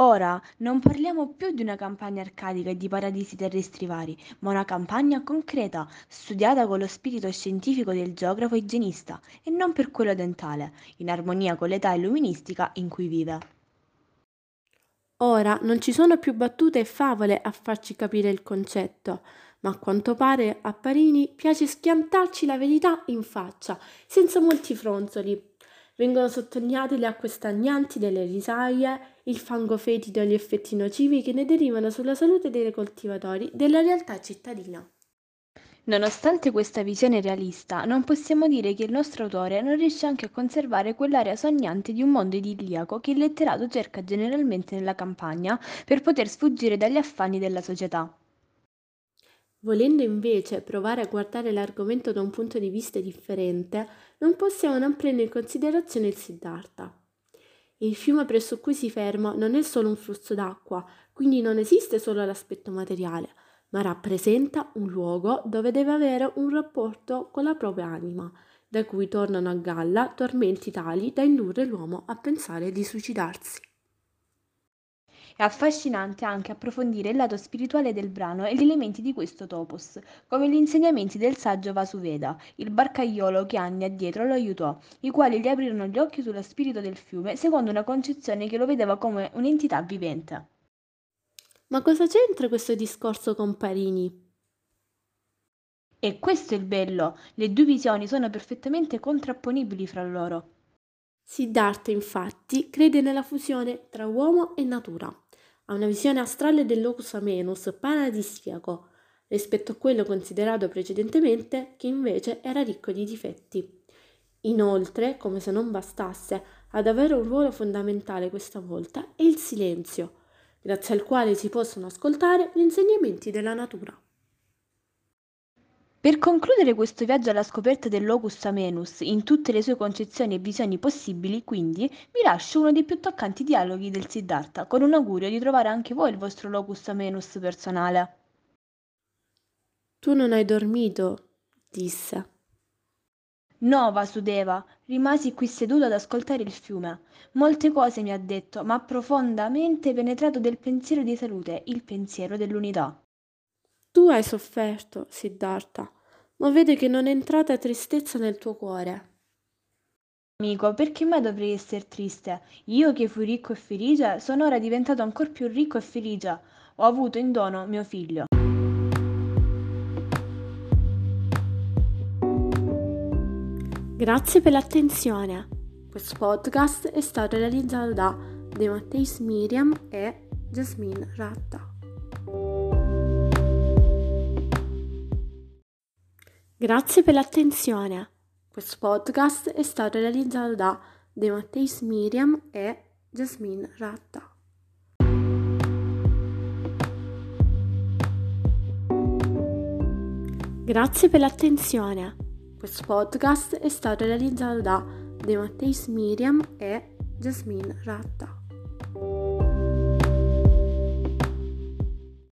Ora non parliamo più di una campagna arcadica e di paradisi terrestri vari, ma una campagna concreta, studiata con lo spirito scientifico del geografo igienista e non per quello dentale, in armonia con l'età illuministica in cui vive. Ora non ci sono più battute e favole a farci capire il concetto, ma a quanto pare a Parini piace schiantarci la verità in faccia, senza molti fronzoli, Vengono sottolineate le acque stagnanti delle risaie, il fango fetido e gli effetti nocivi che ne derivano sulla salute dei coltivatori della realtà cittadina. Nonostante questa visione realista, non possiamo dire che il nostro autore non riesce anche a conservare quell'area sognante di un mondo idilliaco che il letterato cerca generalmente nella campagna per poter sfuggire dagli affanni della società. Volendo invece provare a guardare l'argomento da un punto di vista differente, non possiamo non prendere in considerazione il Siddhartha. Il fiume presso cui si ferma non è solo un flusso d'acqua, quindi non esiste solo l'aspetto materiale, ma rappresenta un luogo dove deve avere un rapporto con la propria anima, da cui tornano a galla tormenti tali da indurre l'uomo a pensare di suicidarsi. È affascinante anche approfondire il lato spirituale del brano e gli elementi di questo topos, come gli insegnamenti del saggio Vasuveda, il barcaiolo che anni addietro lo aiutò, i quali gli aprirono gli occhi sullo spirito del fiume secondo una concezione che lo vedeva come un'entità vivente. Ma cosa c'entra questo discorso con Parini? E questo è il bello, le due visioni sono perfettamente contrapponibili fra loro. Siddhartha infatti crede nella fusione tra uomo e natura ha una visione astrale del locus amenus paradisiaco rispetto a quello considerato precedentemente che invece era ricco di difetti. Inoltre, come se non bastasse, ad avere un ruolo fondamentale questa volta è il silenzio, grazie al quale si possono ascoltare gli insegnamenti della natura. Per concludere questo viaggio alla scoperta del locus amenus in tutte le sue concezioni e visioni possibili, quindi, vi lascio uno dei più toccanti dialoghi del Siddhartha, con un augurio di trovare anche voi il vostro locus amenus personale. Tu non hai dormito, disse. No, Vasudeva, rimasi qui seduto ad ascoltare il fiume. Molte cose mi ha detto, ma profondamente penetrato del pensiero di salute, il pensiero dell'unità. Tu hai sofferto, Siddhartha, ma vede che non è entrata tristezza nel tuo cuore. Amico, perché mai dovrei essere triste? Io che fui ricco e felice, sono ora diventato ancora più ricco e felice. Ho avuto in dono mio figlio. Grazie per l'attenzione. Questo podcast è stato realizzato da De Matteis Miriam e Jasmine Ratta. Grazie per l'attenzione. Questo podcast è stato realizzato da De Matteis Miriam e Jasmine Ratta. Grazie per l'attenzione. Questo podcast è stato realizzato da De Matteis Miriam e Jasmine Ratta.